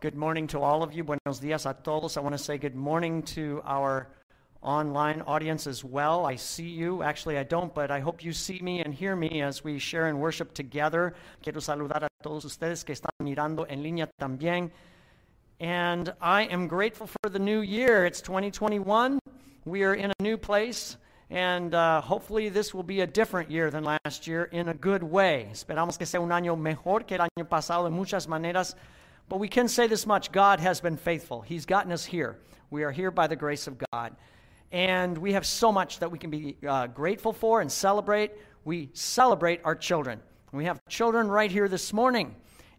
Good morning to all of you. Buenos días a todos. I want to say good morning to our online audience as well. I see you. Actually, I don't, but I hope you see me and hear me as we share and worship together. Quiero saludar a todos ustedes que están mirando en línea también. And I am grateful for the new year. It's 2021. We are in a new place. And uh, hopefully, this will be a different year than last year in a good way. Esperamos que sea un año mejor que el año pasado en muchas maneras. But we can say this much God has been faithful. He's gotten us here. We are here by the grace of God. And we have so much that we can be uh, grateful for and celebrate. We celebrate our children. We have children right here this morning.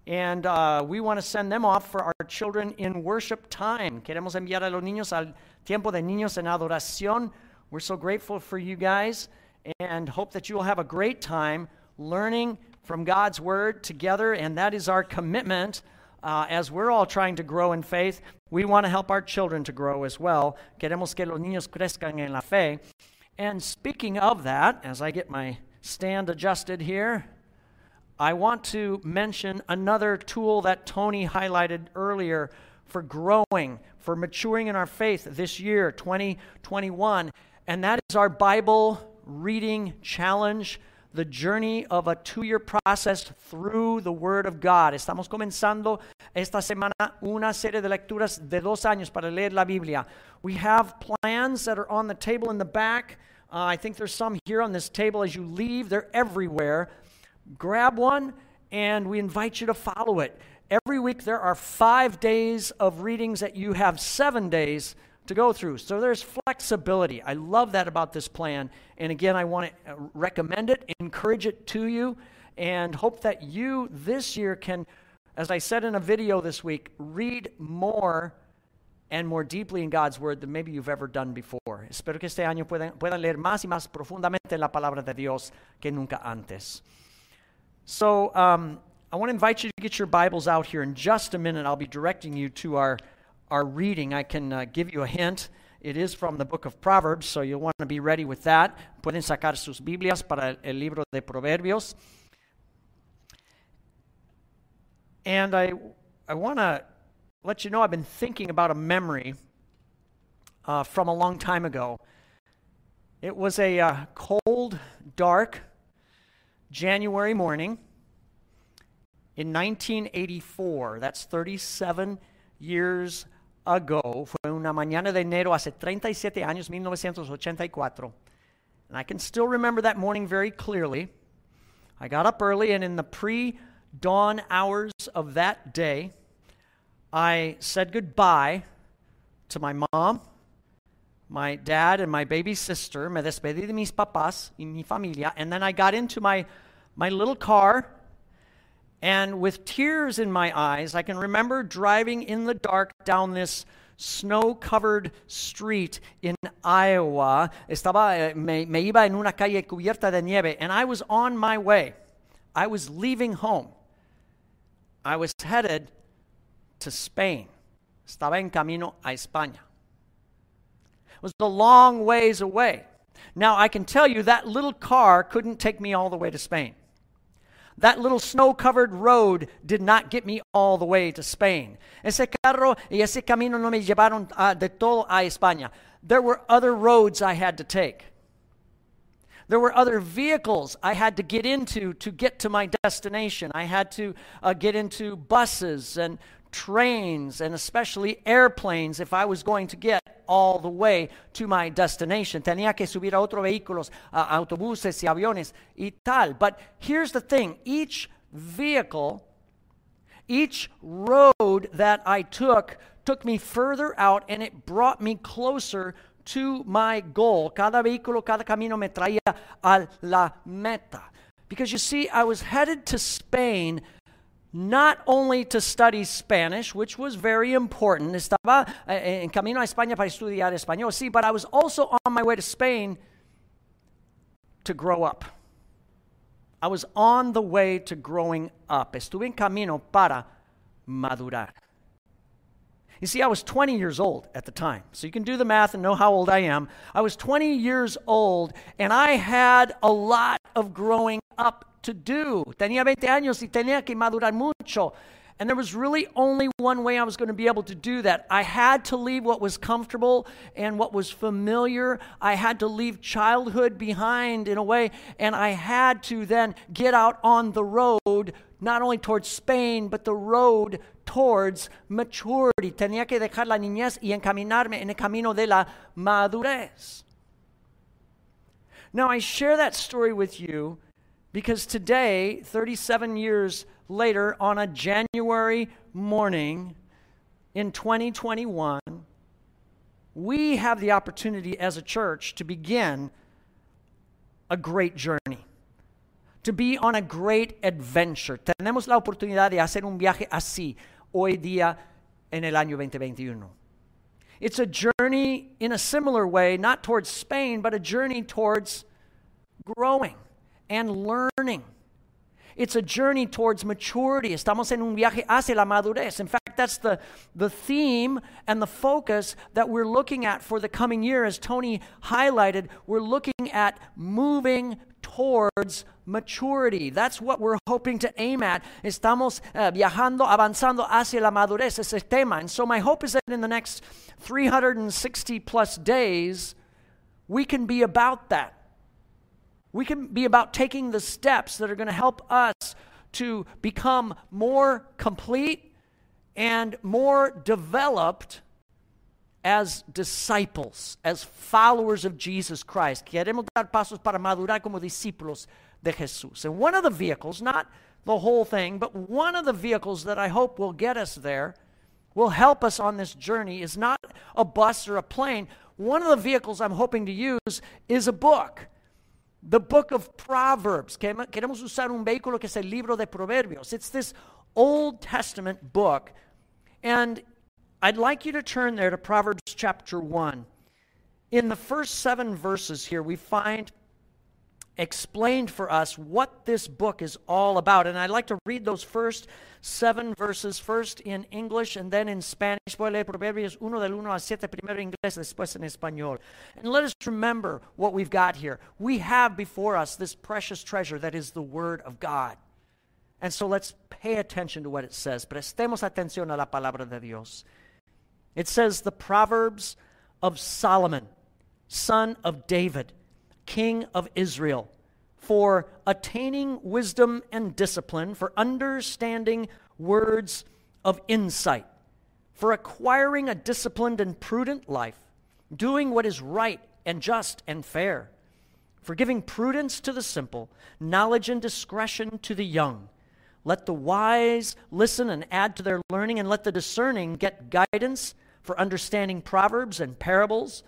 And uh, we want to send them off for our children in worship time. Queremos enviar a los niños al tiempo de niños en adoración. We're so grateful for you guys and hope that you will have a great time learning from God's Word together. And that is our commitment uh, as we're all trying to grow in faith, we want to help our children to grow as well. Queremos que los niños crezcan en la fe. And speaking of that, as I get my stand adjusted here, I want to mention another tool that Tony highlighted earlier for growing, for maturing in our faith this year, 2021, and that is our Bible reading challenge the journey of a two year process through the Word of God. Estamos comenzando esta semana una serie de lecturas de dos años para leer la Biblia. We have plans that are on the table in the back. Uh, I think there's some here on this table as you leave, they're everywhere. Grab one and we invite you to follow it. Every week there are five days of readings that you have seven days to go through. So there's flexibility. I love that about this plan. And again, I want to uh, recommend it, encourage it to you, and hope that you this year can, as I said in a video this week, read more and more deeply in God's Word than maybe you've ever done before. Espero que este año puedan, puedan leer más y más profundamente en la palabra de Dios que nunca antes. So, um, I want to invite you to get your Bibles out here in just a minute. I'll be directing you to our our reading, I can uh, give you a hint. It is from the book of Proverbs, so you'll want to be ready with that. Pueden sacar sus Biblias para el libro de Proverbios. And I, I want to let you know I've been thinking about a memory uh, from a long time ago. It was a uh, cold, dark January morning in 1984. That's 37 years ago, fue una mañana de enero hace 37 años, 1984. And I can still remember that morning very clearly. I got up early, and in the pre dawn hours of that day, I said goodbye to my mom, my dad, and my baby sister. Me despedí de mis papás y mi familia. And then I got into my, my little car and with tears in my eyes, I can remember driving in the dark down this snow covered street in Iowa. Estaba, eh, me, me iba en una calle cubierta de nieve, and I was on my way. I was leaving home. I was headed to Spain. Estaba en camino a España. It was a long ways away. Now, I can tell you that little car couldn't take me all the way to Spain. That little snow covered road did not get me all the way to Spain. Ese carro y ese camino no me llevaron uh, de todo a España. There were other roads I had to take. There were other vehicles I had to get into to get to my destination. I had to uh, get into buses and trains and especially airplanes if I was going to get all the way to my destination. Tenía que subir a otros vehículos, uh, autobuses y aviones y tal. But here's the thing each vehicle, each road that I took, took me further out and it brought me closer to my goal. Cada vehículo, cada camino me traía a la meta. Because you see, I was headed to Spain not only to study Spanish, which was very important. Estaba eh, en camino a España para estudiar español, sí, but I was also on my way to Spain to grow up. I was on the way to growing up. Estuve en camino para madurar. You see, I was 20 years old at the time. So you can do the math and know how old I am. I was 20 years old, and I had a lot of growing up to do. Tenía 20 años y tenía que madurar mucho. And there was really only one way I was going to be able to do that. I had to leave what was comfortable and what was familiar. I had to leave childhood behind in a way, and I had to then get out on the road, not only towards Spain, but the road towards maturity. Tenía que dejar la niñez y encaminarme en el camino de la madurez. Now, I share that story with you because today, 37 years later, on a January morning in 2021, we have the opportunity as a church to begin a great journey, to be on a great adventure. Tenemos la oportunidad de hacer un viaje así hoy día en el año 2021. It's a journey in a similar way, not towards Spain, but a journey towards growing and learning. It's a journey towards maturity. Estamos en un viaje hacia la madurez. In fact, that's the, the theme and the focus that we're looking at for the coming year. As Tony highlighted, we're looking at moving towards maturity. That's what we're hoping to aim at. Estamos uh, viajando, avanzando hacia la madurez, ese tema. And so my hope is that in the next 360 plus days, we can be about that. We can be about taking the steps that are going to help us to become more complete and more developed as disciples, as followers of Jesus Christ. Queremos dar pasos para madurar como discípulos de Jesús. And one of the vehicles, not the whole thing, but one of the vehicles that I hope will get us there, will help us on this journey, is not a bus or a plane. One of the vehicles I'm hoping to use is a book. The book of Proverbs. Queremos usar un vehículo que es el libro de Proverbios. It's this Old Testament book. And I'd like you to turn there to Proverbs chapter 1. In the first seven verses here, we find explained for us what this book is all about. And I'd like to read those first seven verses, first in English and then in Spanish. Voy a leer Proverbios 1 del 1 al 7, primero en inglés, después en español. And let us remember what we've got here. We have before us this precious treasure that is the Word of God. And so let's pay attention to what it says. Prestemos atención a la palabra de Dios. It says, The Proverbs of Solomon, son of David king of Israel, for attaining wisdom and discipline, for understanding words of insight, for acquiring a disciplined and prudent life, doing what is right and just and fair, for giving prudence to the simple, knowledge and discretion to the young. Let the wise listen and add to their learning, and let the discerning get guidance for understanding proverbs and parables,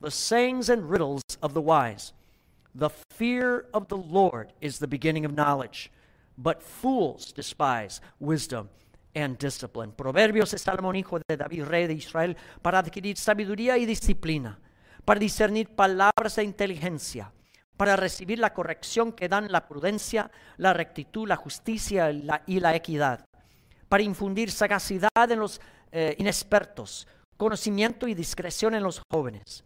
the sayings and riddles of the wise. The fear of the Lord is the beginning of knowledge, but fools despise wisdom and discipline. Proverbios es Salomón, hijo de David, rey de Israel, para adquirir sabiduría y disciplina, para discernir palabras de inteligencia, para recibir la corrección que dan la prudencia, la rectitud, la justicia y la equidad, para infundir sagacidad en los eh, inexpertos, conocimiento y discreción en los jóvenes.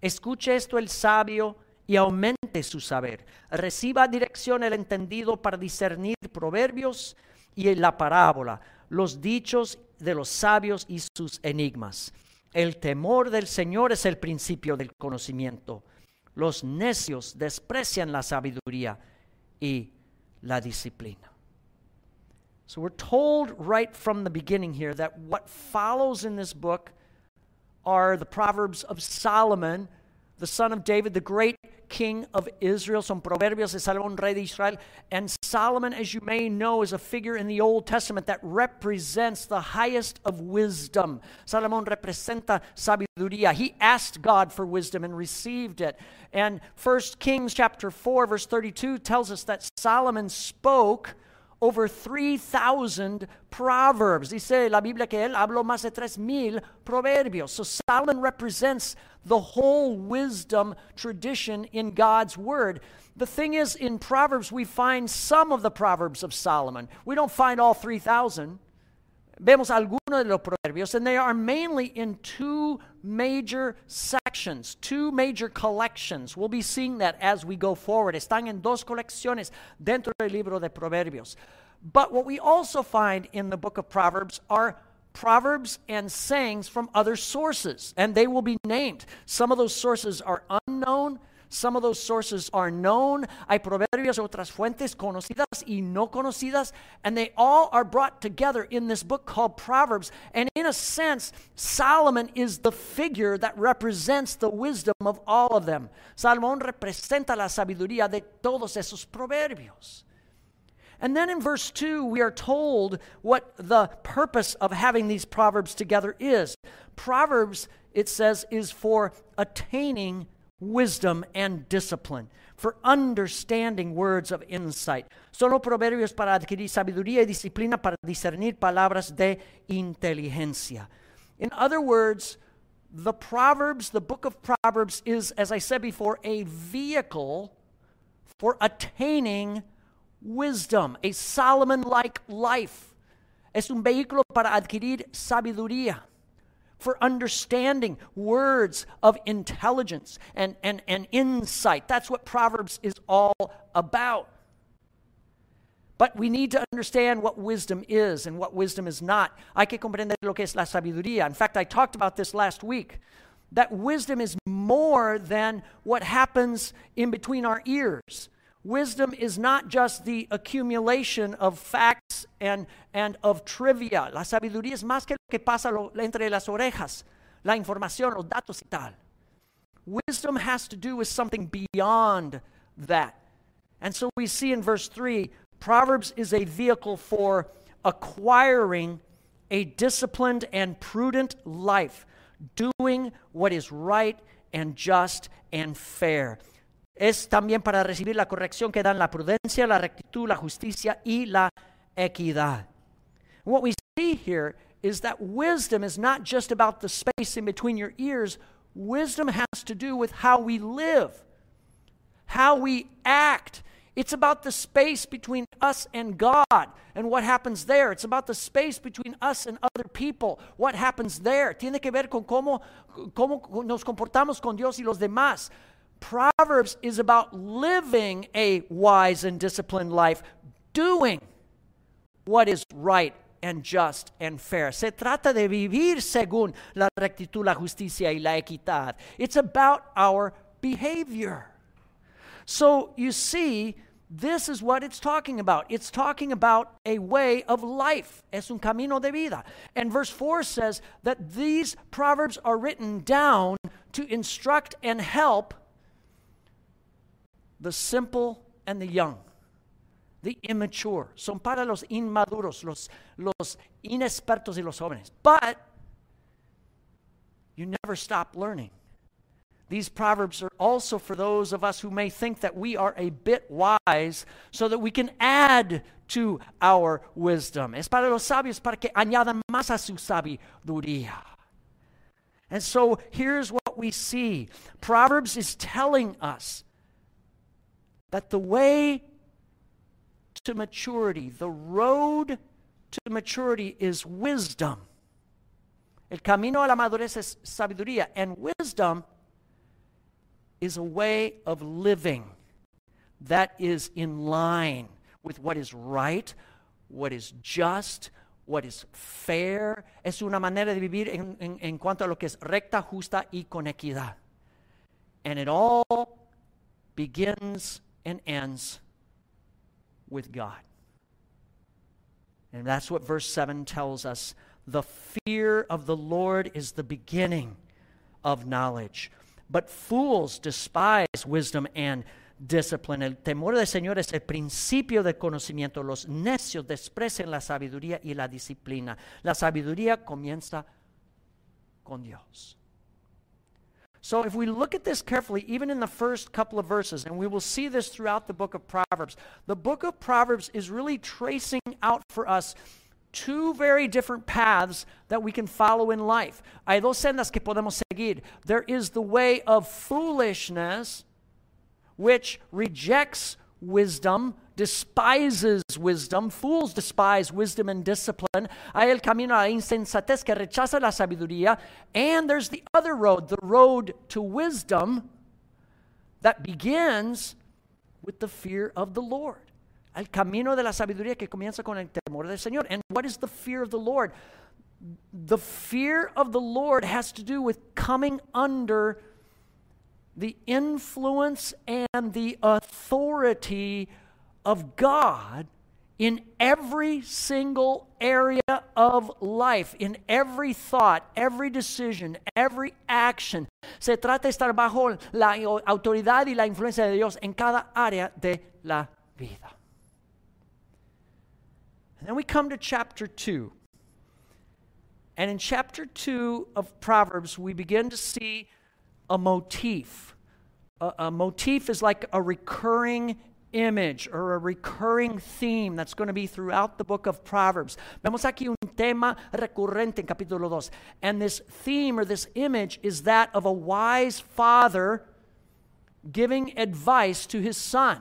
Escuche esto el sabio y aumente su saber. Reciba dirección el entendido para discernir proverbios y la parábola, los dichos de los sabios y sus enigmas. El temor del Señor es el principio del conocimiento. Los necios desprecian la sabiduría y la disciplina. So we're told right from the beginning here that what follows in this book are the Proverbs of Solomon, the son of David, the great king of Israel. Son proverbios de Salomón, rey de Israel. And Solomon, as you may know, is a figure in the Old Testament that represents the highest of wisdom. Salomón representa sabiduría. He asked God for wisdom and received it. And First Kings chapter 4, verse 32 tells us that Solomon spoke over 3,000 proverbs. Dice la Biblia que él habló más de 3,000 proverbios. So Solomon represents the whole wisdom tradition in God's word. The thing is, in Proverbs, we find some of the Proverbs of Solomon. We don't find all 3,000. Vemos algunos de los proverbios, and they are mainly in two major sections, two major collections. We'll be seeing that as we go forward. Están en dos colecciones dentro del libro de proverbios. But what we also find in the book of Proverbs are proverbs and sayings from other sources, and they will be named. Some of those sources are unknown, some of those sources are known. Hay proverbios otras fuentes conocidas y no conocidas, and they all are brought together in this book called Proverbs. And in a sense, Solomon is the figure that represents the wisdom of all of them. Salomón representa la sabiduría de todos esos proverbios. And then in verse 2, we are told what the purpose of having these proverbs together is. Proverbs, it says, is for attaining wisdom and discipline, for understanding words of insight. Son proverbios para adquirir sabiduría y disciplina para discernir palabras de inteligencia. In other words, the Proverbs, the book of Proverbs, is, as I said before, a vehicle for attaining wisdom, a Solomon like life. Es un vehículo para adquirir sabiduría for understanding words of intelligence and, and, and insight. That's what Proverbs is all about. But we need to understand what wisdom is and what wisdom is not. Hay que comprender lo que es la sabiduría. In fact, I talked about this last week that wisdom is more than what happens in between our ears. Wisdom is not just the accumulation of facts and, and of trivia. La sabiduría es más que lo que pasa lo, entre las orejas, la información, los datos y tal. Wisdom has to do with something beyond that. And so we see in verse 3 Proverbs is a vehicle for acquiring a disciplined and prudent life, doing what is right and just and fair. Es también para recibir la corrección que dan la prudencia, la rectitud, la justicia y la equidad. What we see here is that wisdom is not just about the space in between your ears. Wisdom has to do with how we live, how we act. It's about the space between us and God and what happens there. It's about the space between us and other people, what happens there. Tiene que ver con cómo, cómo nos comportamos con Dios y los demás. Proverbs is about living a wise and disciplined life, doing what is right and just and fair. Se trata de vivir según la rectitud, la justicia y la equidad. It's about our behavior. So you see, this is what it's talking about. It's talking about a way of life. Es un camino de vida. And verse 4 says that these proverbs are written down to instruct and help the simple and the young, the immature. Son para los inmaduros, los, los inexpertos y los jóvenes. But you never stop learning. These proverbs are also for those of us who may think that we are a bit wise so that we can add to our wisdom. Es para los sabios para que añadan más a su sabiduría. And so here's what we see Proverbs is telling us that the way to maturity, the road to maturity is wisdom. El camino a la madurez es sabiduría, and wisdom is a way of living that is in line with what is right, what is just, what is fair. Es una manera de vivir en, en, en cuanto a lo que es recta, justa y con equidad. And it all begins and ends with God. And that's what verse 7 tells us. The fear of the Lord is the beginning of knowledge. But fools despise wisdom and discipline. El temor del Señor es el principio del conocimiento. Los necios desprecian la sabiduría y la disciplina. La sabiduría comienza con Dios. So, if we look at this carefully, even in the first couple of verses, and we will see this throughout the book of Proverbs, the book of Proverbs is really tracing out for us two very different paths that we can follow in life. Hay dos sendas que podemos seguir. There is the way of foolishness, which rejects wisdom, despises wisdom. Fools despise wisdom and discipline. Hay el camino a la insensatez que rechaza la sabiduría. And there's the other road, the road to wisdom that begins with the fear of the Lord. El camino de la sabiduría que comienza con el temor del Señor. And what is the fear of the Lord? The fear of the Lord has to do with coming under the influence and the authority of God in every single area of life, in every thought, every decision, every action. Se trata de estar bajo la autoridad y la influencia de Dios en cada área de la vida. And then we come to chapter 2. And in chapter 2 of Proverbs, we begin to see a motif. A, a motif is like a recurring image or a recurring theme that's going to be throughout the book of Proverbs. Vemos aquí un tema recurrente en capítulo 2. And this theme or this image is that of a wise father giving advice to his son.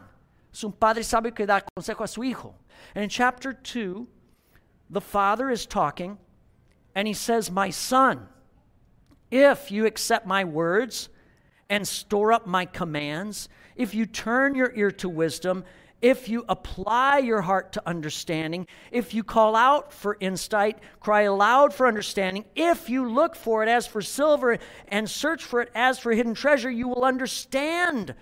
Es un padre sabio que da consejo a su hijo. And in chapter 2, the father is talking and he says, My son, if you accept my words and store up my commands, if you turn your ear to wisdom, if you apply your heart to understanding, if you call out for insight, cry aloud for understanding, if you look for it as for silver and search for it as for hidden treasure, you will understand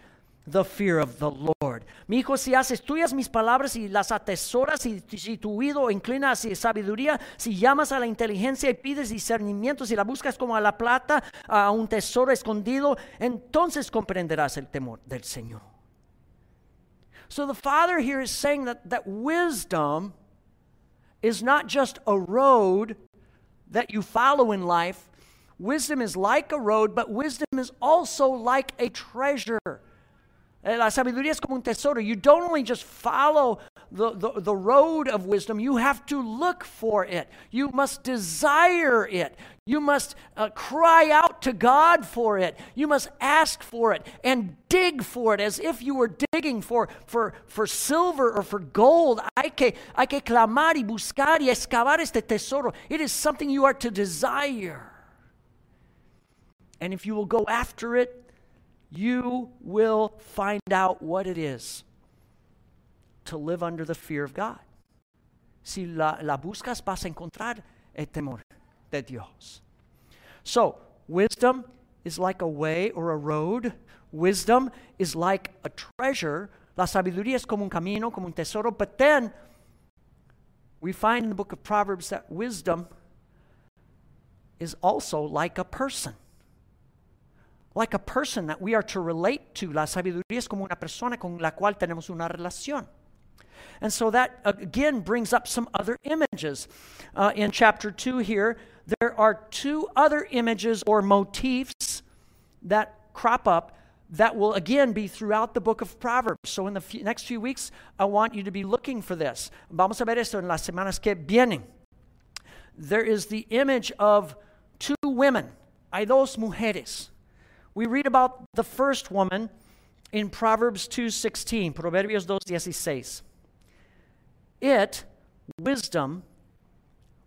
the fear of the Lord. Mi hijo, si haces tuyas mis palabras y las atesoras, y si tu oído inclina hacia sabiduría, si llamas a la inteligencia y pides discernimiento, si la buscas como a la plata, a un tesoro escondido, entonces comprenderás el temor del Señor. So the Father here is saying that, that wisdom is not just a road that you follow in life. Wisdom is like a road, but wisdom is also like a treasure. Eh, la sabiduría es como un tesoro. You don't only just follow the, the, the, road of wisdom, you have to look for it. You must desire it. You must uh, cry out to God for it. You must ask for it and dig for it as if you were digging for, for, for silver or for gold. Hay que, hay que clamar y buscar y excavar este tesoro. It is something you are to desire. And if you will go after it, you will find out what it is to live under the fear of God. Si la, la buscas, vas a encontrar el temor de Dios. So, wisdom is like a way or a road. Wisdom is like a treasure. La sabiduría es como un camino, como un tesoro. But then, we find in the book of Proverbs that wisdom is also like a person like a person that we are to relate to. La sabiduría es como una persona con la cual tenemos una relación. And so that again brings up some other images. Uh, in chapter 2 here, there are two other images or motifs that crop up that will again be throughout the book of Proverbs. So in the next few weeks, I want you to be looking for this. Vamos a ver esto en las semanas que vienen. There is the image of two women. Hay dos mujeres. We read about the first woman in Proverbs 2:16, Proverbios 2:16. It, wisdom,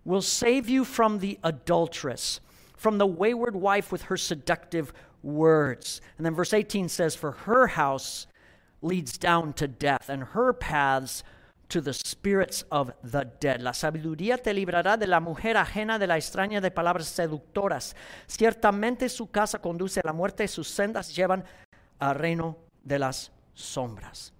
will save you from the adulteress, from the wayward wife with her seductive words. And then verse 18 says, For her house leads down to death, and her paths to the spirits of the dead. La sabiduría te librará de la mujer ajena, de la extraña de palabras seductoras. Ciertamente su casa conduce a la muerte, sus sendas llevan al reino de las sombras.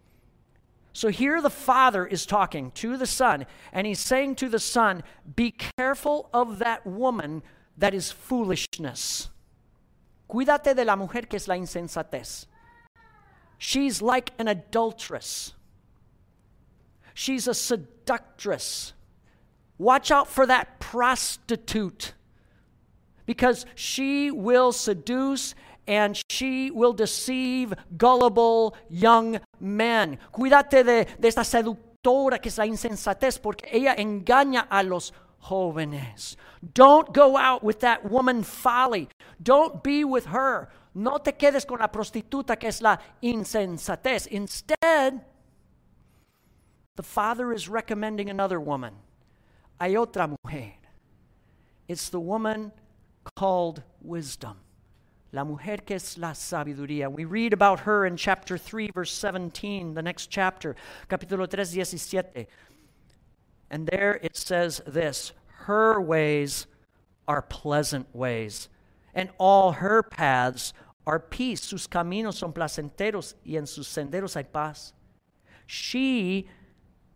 So here the father is talking to the son, and he's saying to the son, Be careful of that woman that is foolishness. Cuídate de la mujer que es la insensatez. She's like an adulteress. She's a seductress. Watch out for that prostitute because she will seduce and she will deceive gullible young men. Cuídate de, de esta seductora que es la insensatez porque ella engaña a los jóvenes. Don't go out with that woman folly. Don't be with her. No te quedes con la prostituta que es la insensatez. Instead, the father is recommending another woman. Hay otra mujer. It's the woman called wisdom. La mujer que es la sabiduría. We read about her in chapter 3, verse 17, the next chapter, capítulo 3, 17. And there it says this Her ways are pleasant ways, and all her paths are peace. Sus caminos son placenteros, y en sus senderos hay paz. She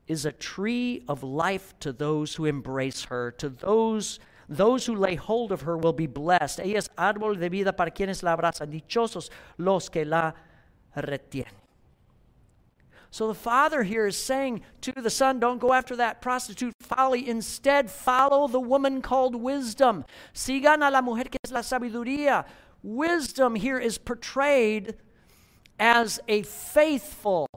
is a tree of life to those who embrace her, to those those who lay hold of her will be blessed. Ella es árbol de vida para quienes la abrazan. Dichosos los que la retienen. So the father here is saying to the son, don't go after that prostitute folly. Instead, follow the woman called wisdom. Sigan a la mujer que es la sabiduría. Wisdom here is portrayed as a faithful,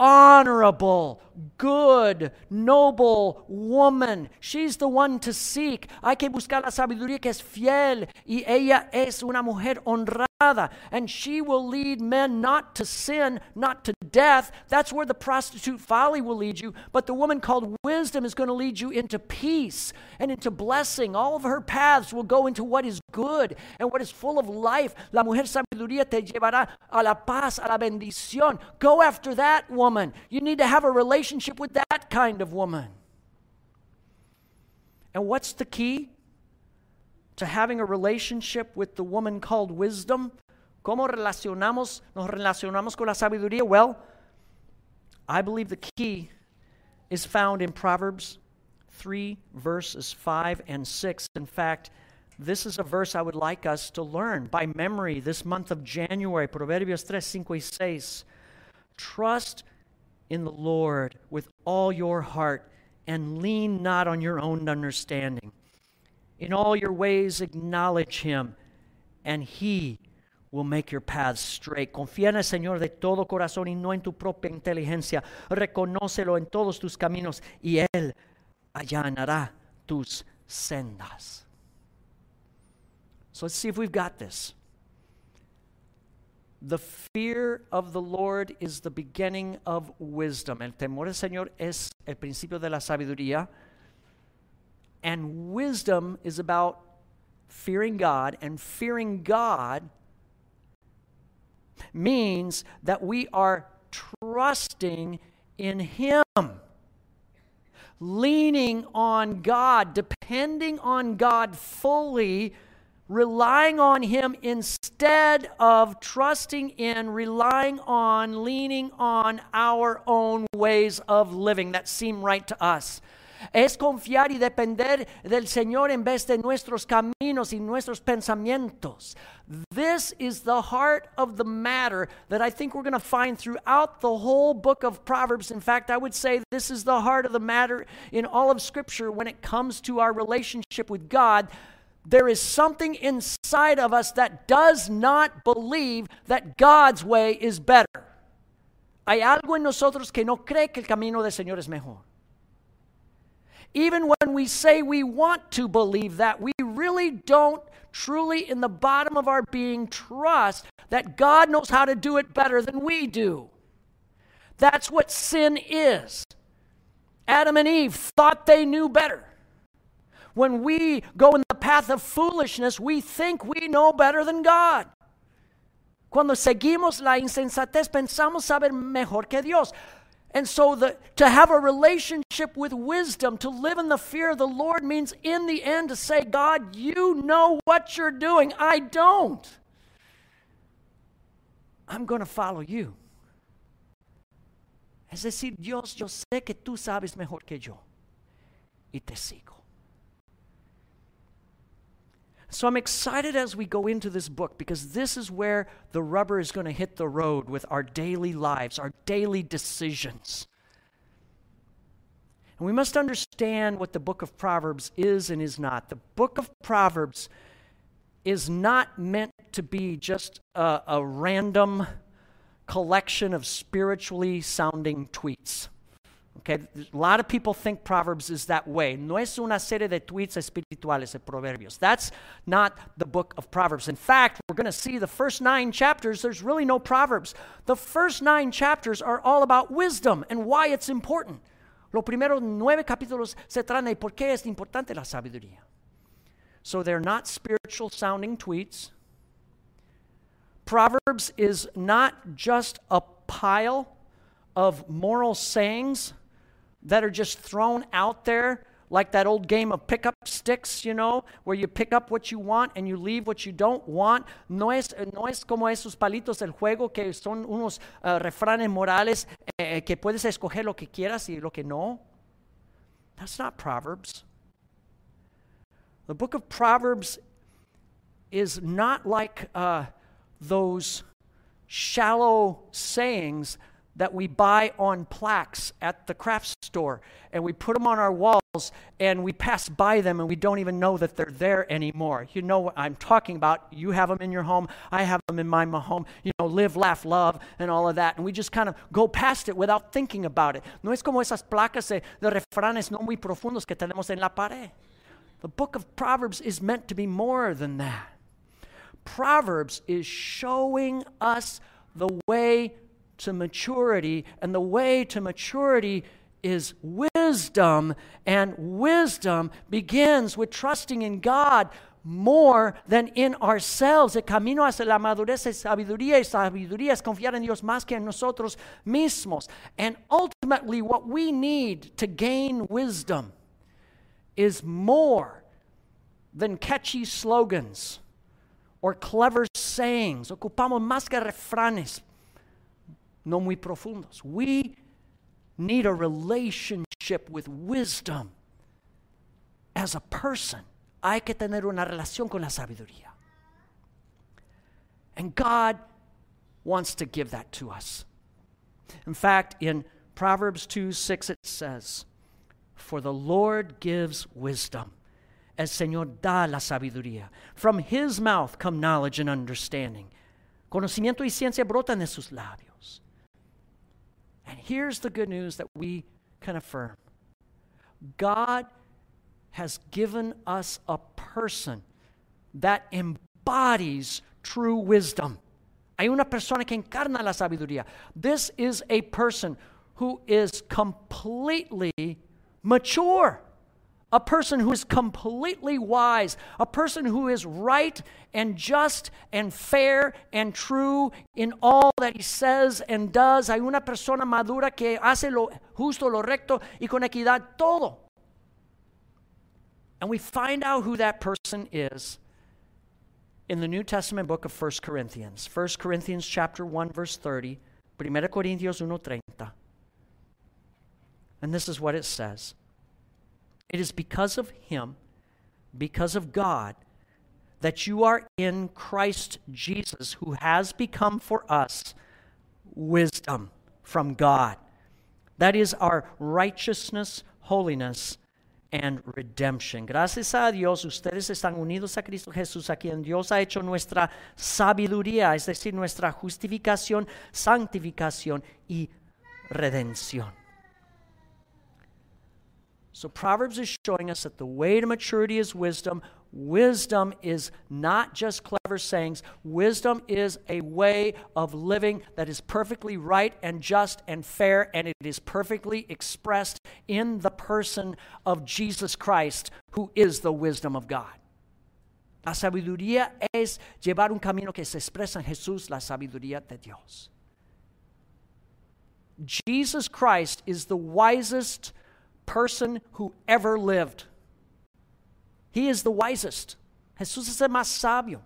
honorable, good, noble woman. She's the one to seek. Hay que buscar la sabiduría que es fiel y ella es una mujer honrada. And she will lead men not to sin, not to death. That's where the prostitute folly will lead you. But the woman called wisdom is going to lead you into peace and into blessing. All of her paths will go into what is good and what is full of life. La mujer sabiduría te llevará a la paz, a la bendición. Go after that woman. You need to have a relationship with that kind of woman. And what's the key? to having a relationship with the woman called wisdom. ¿Cómo relacionamos, nos relacionamos con la sabiduría? Well, I believe the key is found in Proverbs 3, verses 5 and 6. In fact, this is a verse I would like us to learn by memory this month of January. Proverbios 3, 5 y 6. Trust in the Lord with all your heart and lean not on your own understanding. In all your ways, acknowledge him, and he will make your paths straight. Confía en el Señor de todo corazón y no en tu propia inteligencia. Reconócelo en todos tus caminos y Él allanará tus sendas. So let's see if we've got this. The fear of the Lord is the beginning of wisdom. El temor del Señor es el principio de la sabiduría. And wisdom is about fearing God, and fearing God means that we are trusting in Him, leaning on God, depending on God fully, relying on Him instead of trusting in, relying on, leaning on our own ways of living that seem right to us. Es confiar y depender del Señor en vez de nuestros caminos y nuestros pensamientos. This is the heart of the matter that I think we're going to find throughout the whole book of Proverbs. In fact, I would say this is the heart of the matter in all of Scripture when it comes to our relationship with God. There is something inside of us that does not believe that God's way is better. Hay algo en nosotros que no cree que el camino del Señor es mejor. Even when we say we want to believe that, we really don't truly, in the bottom of our being, trust that God knows how to do it better than we do. That's what sin is. Adam and Eve thought they knew better. When we go in the path of foolishness, we think we know better than God. Cuando seguimos la insensatez, pensamos saber mejor que Dios. And so the, to have a relationship with wisdom, to live in the fear of the Lord means in the end to say, God, you know what you're doing. I don't. I'm going to follow you. Es decir, Dios, yo sé que tú sabes mejor que yo. Y te sigo. So I'm excited as we go into this book because this is where the rubber is going to hit the road with our daily lives, our daily decisions. And we must understand what the book of Proverbs is and is not. The book of Proverbs is not meant to be just a, a random collection of spiritually sounding tweets. Okay, a lot of people think Proverbs is that way. No es una serie de tweets espirituales, de proverbios. That's not the book of Proverbs. In fact, we're going to see the first nine chapters, there's really no Proverbs. The first nine chapters are all about wisdom and why it's important. Los primeros nueve capítulos se tratan de por qué es importante la sabiduría. So they're not spiritual sounding tweets. Proverbs is not just a pile of moral sayings that are just thrown out there like that old game of pick up sticks, you know, where you pick up what you want and you leave what you don't want. No es, no es como esos palitos del juego que son unos uh, refranes morales eh, que puedes escoger lo que quieras y lo que no. That's not Proverbs. The book of Proverbs is not like uh, those shallow sayings that we buy on plaques at the craft store and we put them on our walls and we pass by them and we don't even know that they're there anymore. You know what I'm talking about. You have them in your home, I have them in my home. You know, live, laugh, love, and all of that. And we just kind of go past it without thinking about it. No es como esas placas de, refranes no muy profundos que tenemos en la pared. The book of Proverbs is meant to be more than that. Proverbs is showing us the way to maturity, and the way to maturity is wisdom, and wisdom begins with trusting in God more than in ourselves. El camino hacia la madurez es sabiduría, y sabiduría es confiar en Dios más que en nosotros mismos. And ultimately, what we need to gain wisdom is more than catchy slogans or clever sayings. Ocupamos más que refranes no muy profundos. We need a relationship with wisdom as a person. Hay que tener una relación con la sabiduría. And God wants to give that to us. In fact, in Proverbs 2 6, it says, For the Lord gives wisdom. El Señor da la sabiduría. From his mouth come knowledge and understanding. Conocimiento y ciencia brotan de sus labios. And here's the good news that we can affirm God has given us a person that embodies true wisdom. Hay una persona que encarna la sabiduría. This is a person who is completely mature a person who is completely wise, a person who is right and just and fair and true in all that he says and does. Hay una persona madura que hace lo justo, lo recto y con equidad todo. And we find out who that person is in the New Testament book of 1 Corinthians. 1 Corinthians chapter 1 verse 30, 1 Corintios 1:30. And this is what it says. It is because of Him, because of God, that you are in Christ Jesus, who has become for us wisdom from God. That is our righteousness, holiness, and redemption. Gracias a Dios, ustedes están unidos a Cristo Jesús, a quien Dios ha hecho nuestra sabiduría, es decir, nuestra justificación, santificación y redención. So, Proverbs is showing us that the way to maturity is wisdom. Wisdom is not just clever sayings, wisdom is a way of living that is perfectly right and just and fair, and it is perfectly expressed in the person of Jesus Christ, who is the wisdom of God. La sabiduría es llevar un camino que se expresa en Jesús, la sabiduría de Dios. Jesus Christ is the wisest person who ever lived. He is the wisest. Jesús es el más sabio.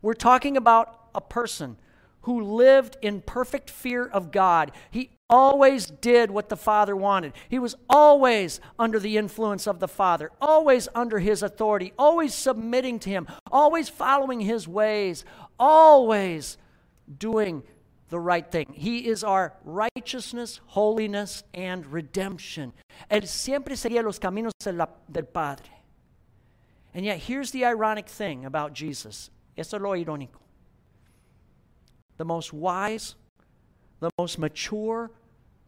We're talking about a person who lived in perfect fear of God. He always did what the Father wanted. He was always under the influence of the Father, always under His authority, always submitting to Him, always following His ways, always doing the right thing. He is our righteousness, holiness, and redemption. Él siempre seguía los caminos del Padre. And yet, here's the ironic thing about Jesus. Esto es lo irónico. The most wise, the most mature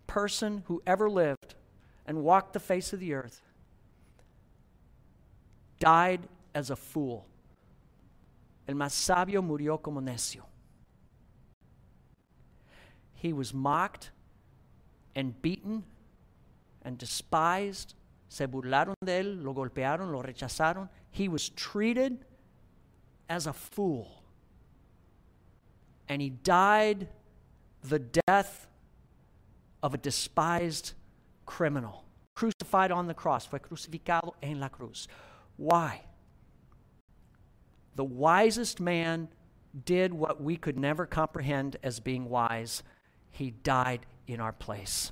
person who ever lived and walked the face of the earth died as a fool. El más sabio murió como necio. He was mocked and beaten and despised. Se burlaron de él, lo golpearon, lo rechazaron. He was treated as a fool. and he died the death of a despised criminal, crucified on the cross. Fue crucificado en la cruz. Why? The wisest man did what we could never comprehend as being wise. He died in our place.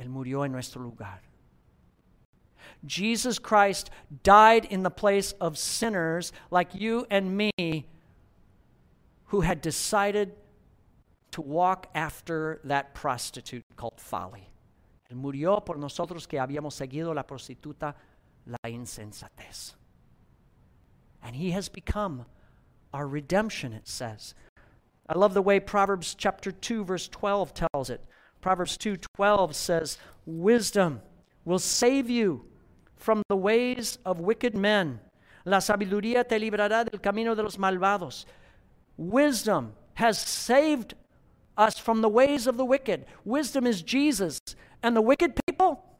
Él murió en nuestro lugar. Jesus Christ died in the place of sinners like you and me who had decided to walk after that prostitute called folly. Él murió por nosotros que habíamos seguido la prostituta, la insensatez. And he has become our redemption, it says. I love the way Proverbs chapter 2 verse 12 tells it. Proverbs 2:12 says, "Wisdom will save you from the ways of wicked men. La sabiduría te librará del camino de los malvados." Wisdom has saved us from the ways of the wicked. Wisdom is Jesus, and the wicked people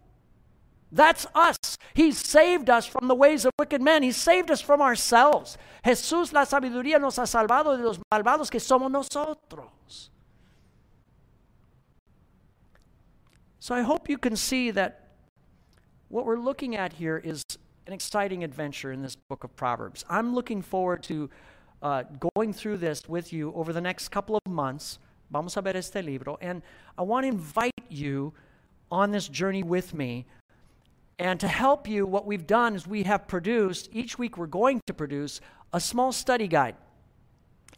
that's us. He saved us from the ways of wicked men. He saved us from ourselves. Jesús, la sabiduría, nos ha salvado de los malvados que somos nosotros. So I hope you can see that what we're looking at here is an exciting adventure in this book of Proverbs. I'm looking forward to uh, going through this with you over the next couple of months. Vamos a ver este libro. And I want to invite you on this journey with me and to help you, what we've done is we have produced, each week we're going to produce a small study guide.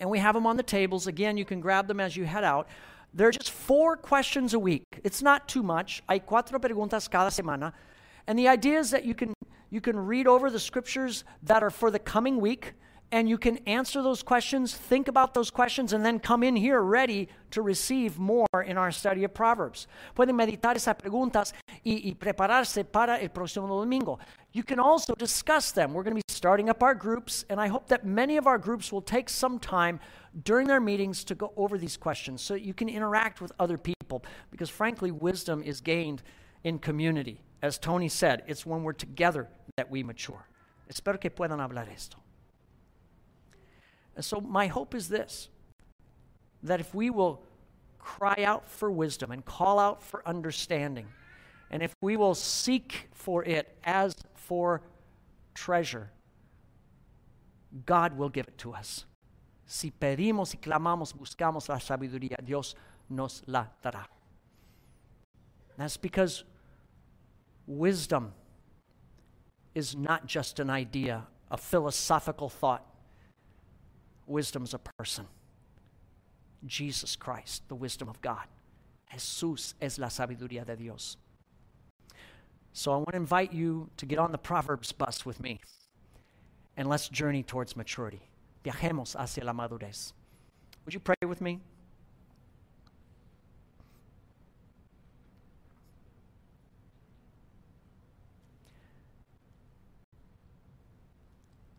And we have them on the tables. Again, you can grab them as you head out. They're just four questions a week. It's not too much. Hay cuatro preguntas cada semana. And the idea is that you can, you can read over the scriptures that are for the coming week and you can answer those questions, think about those questions, and then come in here ready to receive more in our study of Proverbs. Pueden meditar esas preguntas y, y prepararse para el próximo domingo. You can also discuss them. We're going to be starting up our groups, and I hope that many of our groups will take some time during their meetings to go over these questions so you can interact with other people. Because frankly, wisdom is gained in community. As Tony said, it's when we're together that we mature. Espero que puedan hablar esto. And so, my hope is this that if we will cry out for wisdom and call out for understanding, and if we will seek for it as for treasure, God will give it to us. Si pedimos y clamamos, buscamos la sabiduría, Dios nos la dará. That's because wisdom is not just an idea, a philosophical thought. Wisdom's a person. Jesus Christ, the wisdom of God. Jesús es la sabiduría de Dios. So I want to invite you to get on the Proverbs bus with me and let's journey towards maturity. Viajemos hacia la madurez. Would you pray with me?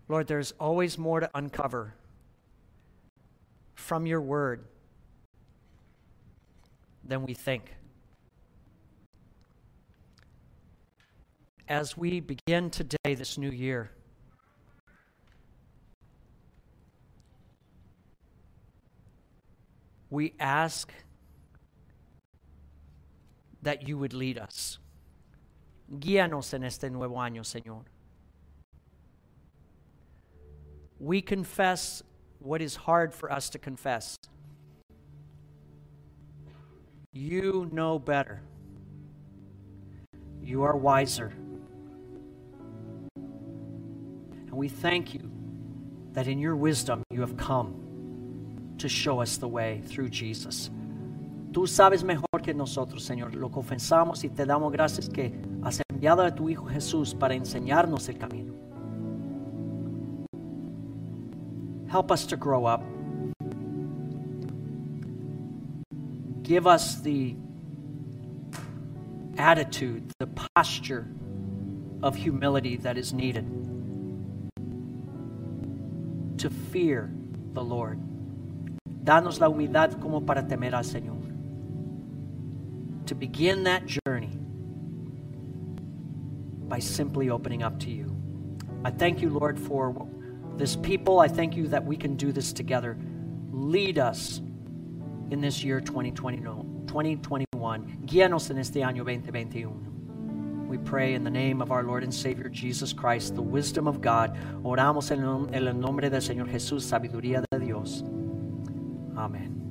Lord, there's always more to uncover from your word than we think. As we begin today, this new year, we ask that you would lead us. Guíanos en este nuevo año, Señor. We confess what is hard for us to confess. You know better. You are wiser. And we thank you that in your wisdom you have come to show us the way through Jesus. Tú sabes mejor que nosotros, Señor. Lo confesamos y te damos gracias que has enviado a tu Hijo Jesús para enseñarnos el camino. Help us to grow up. Give us the attitude, the posture of humility that is needed to fear the Lord. Danos la humildad como para temer al Señor. To begin that journey by simply opening up to you. I thank you, Lord, for this people. I thank you that we can do this together. Lead us in this year 2020, 2021. Guíanos en este año 2021. We pray in the name of our Lord and Savior Jesus Christ, the wisdom of God. Oramos en el nombre del Señor Jesús, sabiduría de Dios. Amén.